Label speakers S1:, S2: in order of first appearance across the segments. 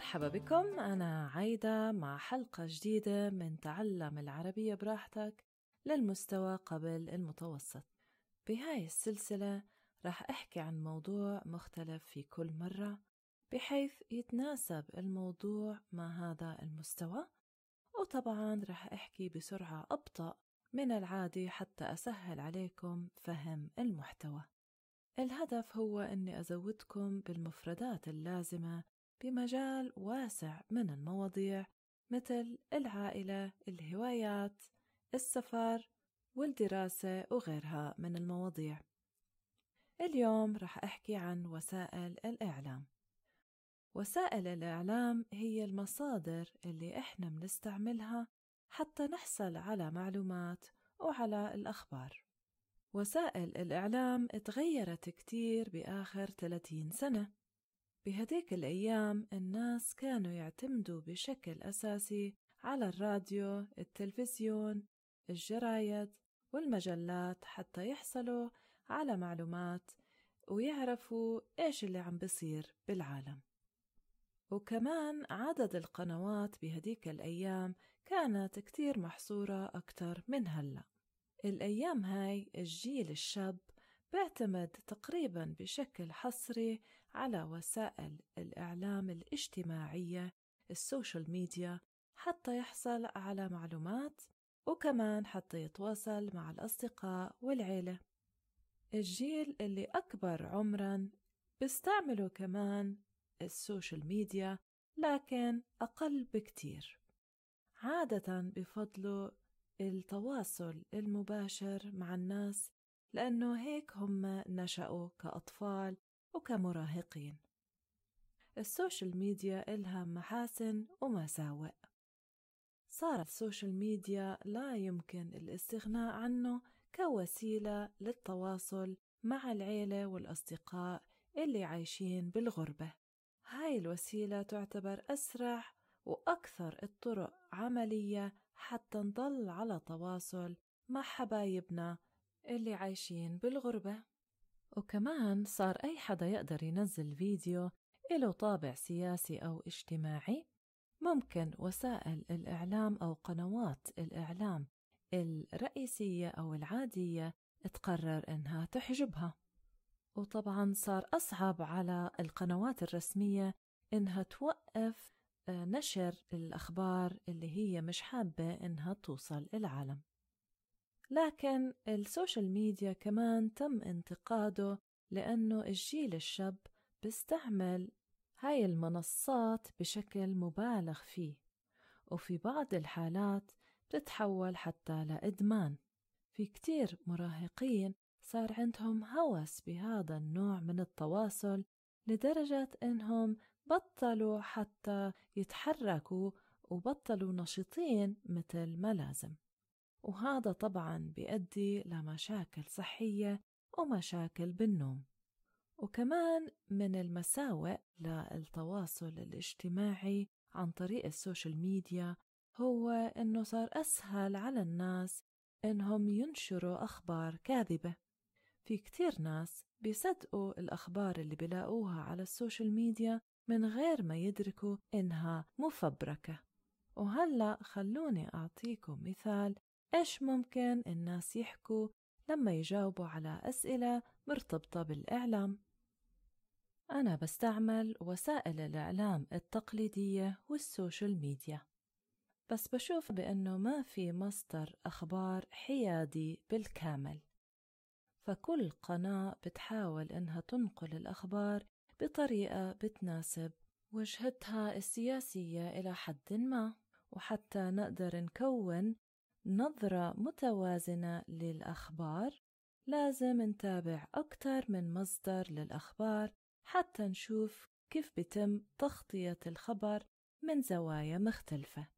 S1: مرحبا بكم. أنا عايدة مع حلقة جديدة من تعلم العربية براحتك للمستوى قبل المتوسط. بهاي السلسلة رح أحكي عن موضوع مختلف في كل مرة بحيث يتناسب الموضوع مع هذا المستوى. وطبعا رح أحكي بسرعة أبطأ من العادي حتى أسهل عليكم فهم المحتوى. الهدف هو أني أزودكم بالمفردات اللازمة بمجال واسع من المواضيع مثل العائلة، الهوايات، السفر والدراسة وغيرها من المواضيع. اليوم رح أحكي عن وسائل الإعلام. وسائل الإعلام هي المصادر اللي إحنا بنستعملها حتى نحصل على معلومات وعلى الأخبار. وسائل الإعلام تغيرت كتير بآخر 30 سنة بهديك الأيام الناس كانوا يعتمدوا بشكل أساسي على الراديو، التلفزيون، الجرايد والمجلات حتى يحصلوا على معلومات ويعرفوا إيش اللي عم بصير بالعالم. وكمان عدد القنوات بهديك الأيام كانت كتير محصورة أكتر من هلأ. الأيام هاي الجيل الشاب بيعتمد تقريبا بشكل حصري على وسائل الإعلام الاجتماعية ال social media حتى يحصل على معلومات وكمان حتى يتواصل مع الأصدقاء والعيلة. الجيل اللي أكبر عمرا بيستعملوا كمان السوشيال ميديا لكن أقل بكتير. عادة بفضلوا التواصل المباشر مع الناس لأنه هيك هم نشأوا كأطفال وكمراهقين. السوشيال ميديا إلها محاسن ومساوئ. صار السوشيال ميديا لا يمكن الاستغناء عنه كوسيلة للتواصل مع العيلة والأصدقاء اللي عايشين بالغربة. هاي الوسيلة تعتبر أسرع وأكثر الطرق عملية حتى نضل على تواصل مع حبايبنا اللي عايشين بالغربة. وكمان صار أي حدا يقدر ينزل فيديو إله طابع سياسي أو اجتماعي. ممكن وسائل الإعلام أو قنوات الإعلام الرئيسية أو العادية تقرر إنها تحجبها. وطبعا صار أصعب على القنوات الرسمية إنها توقف آه، نشر الأخبار اللي هي مش حابة إنها توصل العالم. لكن السوشيال ميديا كمان تم انتقاده لأنه الجيل الشاب بيستعمل هاي المنصات بشكل مبالغ فيه وفي بعض الحالات بتتحول حتى لإدمان. في كتير مراهقين صار عندهم هوس بهذا النوع من التواصل لدرجة إنهم بطلوا حتى يتحركوا وبطلوا نشيطين مثل ما لازم وهذا طبعا بيؤدي لمشاكل صحية ومشاكل بالنوم. وكمان من المساوئ للتواصل الاجتماعي عن طريق السوشيال ميديا هو إنه صار أسهل على الناس إنهم ينشروا أخبار كاذبة. في كتير ناس بيصدقوا الأخبار اللي بلاقوها على السوشيال ميديا من غير ما يدركوا إنها مفبركة. وهلأ خلوني أعطيكم مثال إيش ممكن الناس يحكوا لما يجاوبوا على أسئلة مرتبطة بالإعلام؟ أنا بستعمل وسائل الإعلام التقليدية والسوشيال ميديا بس بشوف بأنه ما في مصدر أخبار حيادي بالكامل فكل قناة بتحاول إنها تنقل الأخبار بطريقة بتناسب وجهتها السياسية إلى حد ما وحتى نقدر نكون نظرة متوازنة للأخبار. لازم نتابع أكتر من مصدر للأخبار حتى نشوف كيف بتم تغطية الخبر من زوايا مختلفة.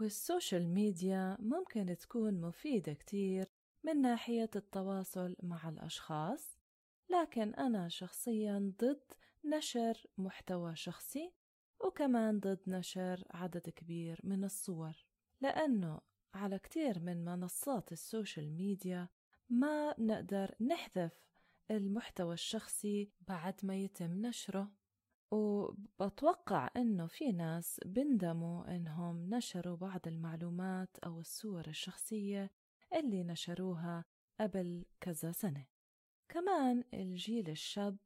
S1: والسوشيال ميديا ممكن تكون مفيدة كتير من ناحية التواصل مع الأشخاص لكن أنا شخصيا ضد نشر محتوى شخصي وكمان ضد نشر عدد كبير من الصور لأنه على كتير من منصات السوشيال ميديا ما نقدر نحذف المحتوى الشخصي بعد ما يتم نشره. وبتوقع إنه في ناس بندموا إنهم نشروا بعض المعلومات أو الصور الشخصية اللي نشروها قبل كذا سنة. كمان الجيل الشاب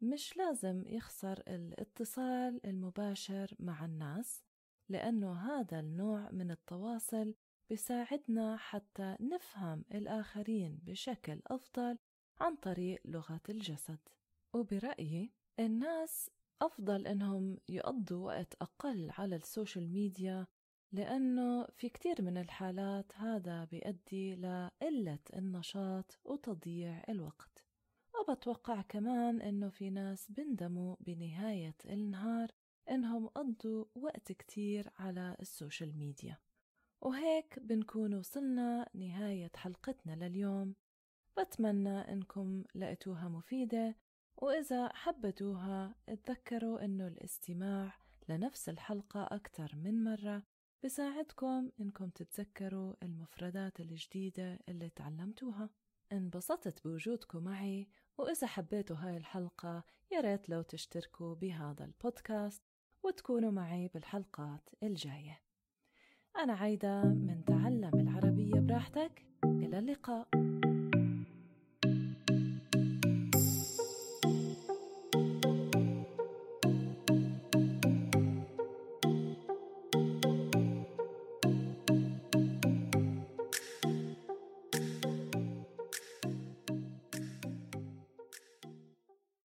S1: مش لازم يخسر الاتصال المباشر مع الناس لأنه هذا النوع من التواصل بساعدنا حتى نفهم الآخرين بشكل أفضل عن طريق لغة الجسد. وبرأيي الناس أفضل إنهم يقضوا وقت أقل على السوشيال ميديا لأنه في كتير من الحالات هذا بيؤدي لقلة النشاط وتضييع الوقت. وبتوقع كمان إنه في ناس بندموا بنهاية النهار إنهم قضوا وقت كتير على السوشيال ميديا. وهيك بنكون وصلنا نهاية حلقتنا لليوم. بتمنى إنكم لقيتوها مفيدة وإذا حبتوها اتذكروا إنه الاستماع لنفس الحلقة أكثر من مرة بساعدكم إنكم تتذكروا المفردات الجديدة اللي تعلمتوها. انبسطت بوجودكم معي وإذا حبيتوا هاي الحلقة ياريت لو تشتركوا بهذا البودكاست وتكونوا معي بالحلقات الجاية. أنا عايدة من تعلم العربية براحتك. إلى اللقاء.